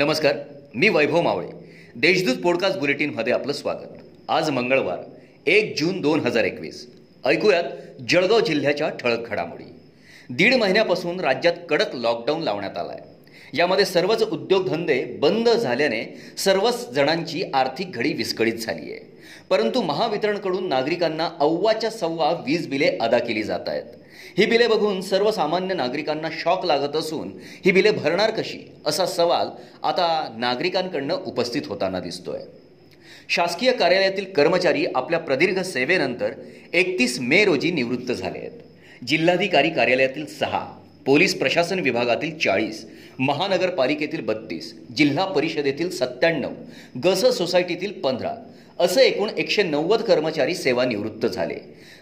नमस्कार मी वैभव मावळे. देशदूत पॉडकास्ट बुलेटिनमध्ये आपलं स्वागत. आज मंगळवार एक जून दोन हजार एकवीस. ऐकूयात जळगाव जिल्ह्याच्या ठळक घडामोडी. दीड महिन्यापासून राज्यात कडक लॉकडाऊन लावण्यात आला आहे यामध्ये सर्वच उद्योगधंदे बंद झाल्याने सर्वच जणांची आर्थिक घडी विस्कळीत झाली आहे परंतु महावितरणकडून नागरिकांना अव्वाच्या सव्वा वीज बिले अदा केली जात आहेत ही बिले बघून सर्वसामान्य नागरिकांना शॉक लागत असून ही बिले भरणार कशी असा सवाल आता नागरिकांकडनं उपस्थित होताना दिसतोय. शासकीय कार्यालयातील कर्मचारी आपल्या प्रदीर्घ सेवेनंतर एकतीस मे रोजी निवृत्त झाले आहेत जिल्हाधिकारी कार्यालयातील सहा पोलीस प्रशासन विभागातील चाळीस महानगरपालिकेतील बत्तीस जिल्हा परिषदेतील सत्त्याण्णव गस सोसायटीतील पंधरा असं एकूण एकशे नव्वद कर्मचारी सेवानिवृत्त झाले.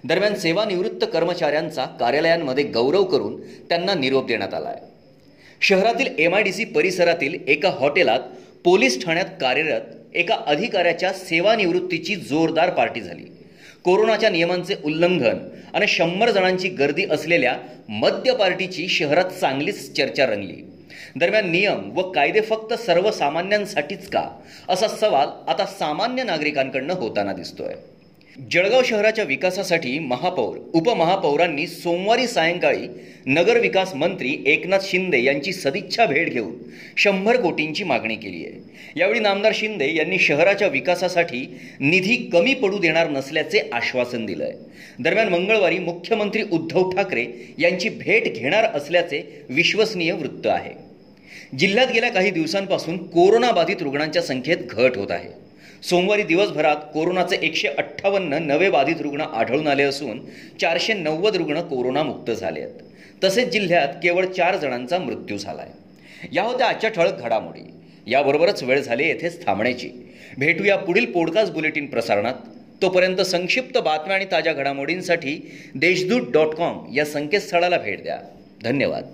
दरम्यान सेवानिवृत्त कर्मचाऱ्यांचा कार्यालयांमध्ये गौरव करून त्यांना निरोप देण्यात आला आहे शहरातील एम आय डी सी परिसरातील एका हॉटेलात पोलीस ठाण्यात कार्यरत एका अधिकाऱ्याच्या सेवानिवृत्तीची जोरदार पार्टी झाली. कोरोनाच्या नियमांचे उल्लंघन आणि शंभर जणांची गर्दी असलेल्या मद्य पार्टीची शहरात चांगलीच चर्चा रंगली. दरम्यान नियम व कायदे फक्त सर्वसामान्यांसाठीच का? असा सवाल आता सामान्य नागरिकांकडनं होताना दिसतोय. जळगाव शहराच्या विकासासाठी महापौर उपमहापौरांनी सोमवारी सायंकाळी नगरविकास मंत्री एकनाथ शिंदे यांची सदिच्छा भेट घेऊन शंभर कोटींची मागणी केली आहे. यावेळी नामदार शिंदे यांनी शहराच्या विकासासाठी निधी कमी पडू देणार नसल्याचे आश्वासन दिलं आहे दरम्यान मंगळवारी मुख्यमंत्री उद्धव ठाकरे यांची भेट घेणार असल्याचे विश्वसनीय वृत्त आहे. जिल्ह्यात गेल्या काही दिवसांपासून कोरोनाबाधित रुग्णांच्या संख्येत घट होत आहे. सोमवारी दिवसभरात कोरोनाचे एकशे अठ्ठावन्न नवे बाधित रुग्ण आढळून आले असून चारशे नव्वद रुग्ण कोरोनामुक्त झाले आहेत. तसेच जिल्ह्यात केवळ चार जणांचा मृत्यू झाला आहे या होत्या आजच्या ठळक घडामोडी. याबरोबरच वेळ झाली येथेच थांबण्याची. भेटूया पुढील पॉडकास्ट बुलेटिन प्रसारणात. तोपर्यंत संक्षिप्त बातम्या आणि ताज्या घडामोडींसाठी देशदूत डॉट कॉम या संकेतस्थळाला भेट द्या. धन्यवाद.